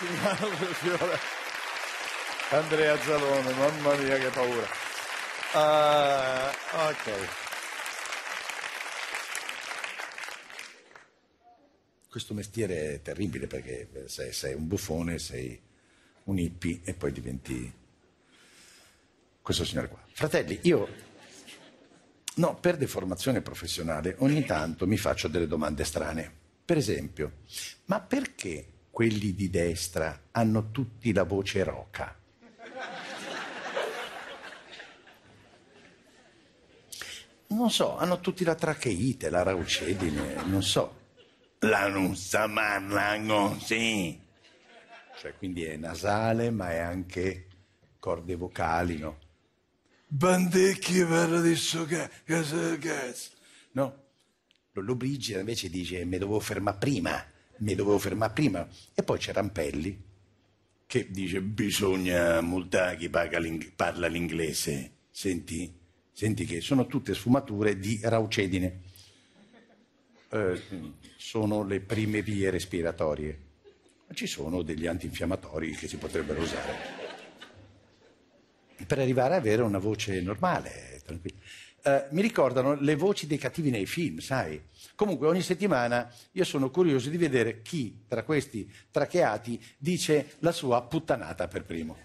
BlueNile.com. Andrea Zalone, mamma mia che paura. Ah, ok. Questo mestiere è terribile perché sei, sei un buffone, sei un hippie e poi diventi questo signore qua. Fratelli, io, no, per deformazione professionale ogni tanto mi faccio delle domande strane. Per esempio, ma perché quelli di destra hanno tutti la voce roca? Non so, hanno tutti la tracheite, la raucedine, non so. La non sa parla così. Cioè, quindi è nasale, ma è anche corde vocali, no? Bandecchi per adesso che cazzo. No? Lollo Brigida invece dice mi dovevo fermare prima, mi dovevo fermare prima. E poi c'è Rampelli che dice bisogna multare chi parla l'inglese. Senti, senti che sono tutte sfumature di raucedine. Eh, sono le prime vie respiratorie. Ma ci sono degli antinfiammatori che si potrebbero usare per arrivare ad avere una voce normale, tranquilla. Eh, mi ricordano le voci dei cattivi nei film, sai? Comunque ogni settimana io sono curioso di vedere chi tra questi tracheati dice la sua puttanata per primo.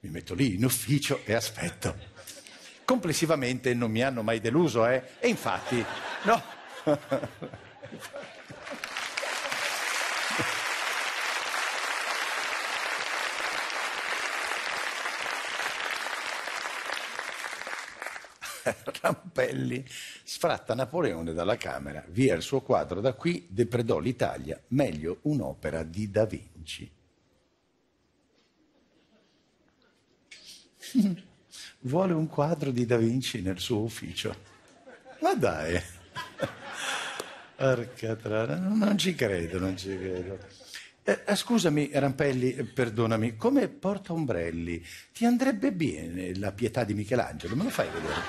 Mi metto lì in ufficio e aspetto. Complessivamente non mi hanno mai deluso, eh? E infatti, no. Rampelli sfratta Napoleone dalla Camera, via il suo quadro da qui, depredò l'Italia, meglio un'opera di Da Vinci. Vuole un quadro di Da Vinci nel suo ufficio. Ma dai, porca non ci credo, non ci credo. Eh, eh, scusami, Rampelli, eh, perdonami, come porta ombrelli? Ti andrebbe bene la pietà di Michelangelo? Me lo fai vedere?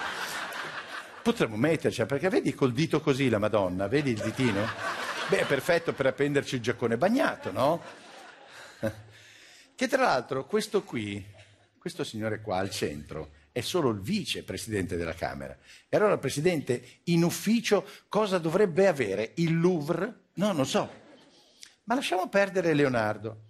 Potremmo metterci, perché vedi col dito così la Madonna, vedi il ditino? Beh, è perfetto per appenderci il giaccone bagnato, no? Che tra l'altro questo qui, questo signore qua al centro, è solo il vicepresidente della Camera. E allora, Presidente, in ufficio cosa dovrebbe avere? Il Louvre? No, non so. Ma lasciamo perdere Leonardo.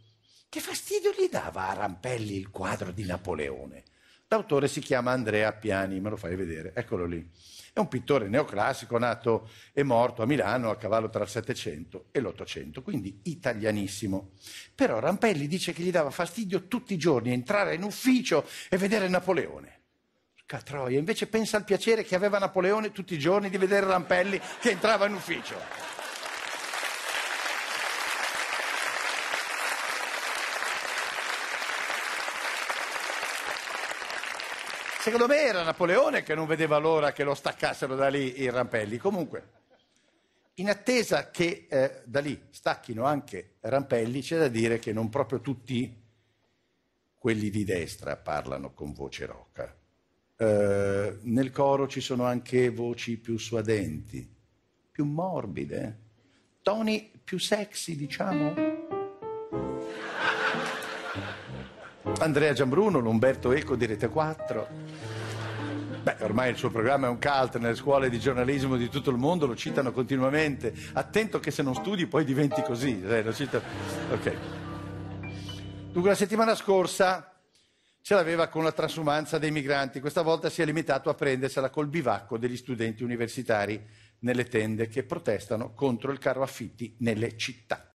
Che fastidio gli dava a Rampelli il quadro di Napoleone? L'autore si chiama Andrea Piani, me lo fai vedere, eccolo lì. È un pittore neoclassico nato e morto a Milano a cavallo tra il Settecento e l'Ottocento, quindi italianissimo. Però Rampelli dice che gli dava fastidio tutti i giorni entrare in ufficio e vedere Napoleone. Catroia, invece pensa al piacere che aveva Napoleone tutti i giorni di vedere Rampelli che entrava in ufficio. Secondo me era Napoleone che non vedeva l'ora che lo staccassero da lì i Rampelli. Comunque, in attesa che eh, da lì stacchino anche Rampelli, c'è da dire che non proprio tutti quelli di destra parlano con voce roca. Eh, nel coro ci sono anche voci più suadenti, più morbide, toni più sexy, diciamo. Andrea Giambruno, l'Umberto Eco di Rete 4. Beh, ormai il suo programma è un cult nelle scuole di giornalismo di tutto il mondo, lo citano continuamente. Attento che se non studi poi diventi così. Eh, citano... Ok. Dunque, la settimana scorsa ce l'aveva con la transumanza dei migranti, questa volta si è limitato a prendersela col bivacco degli studenti universitari nelle tende che protestano contro il caro affitti nelle città.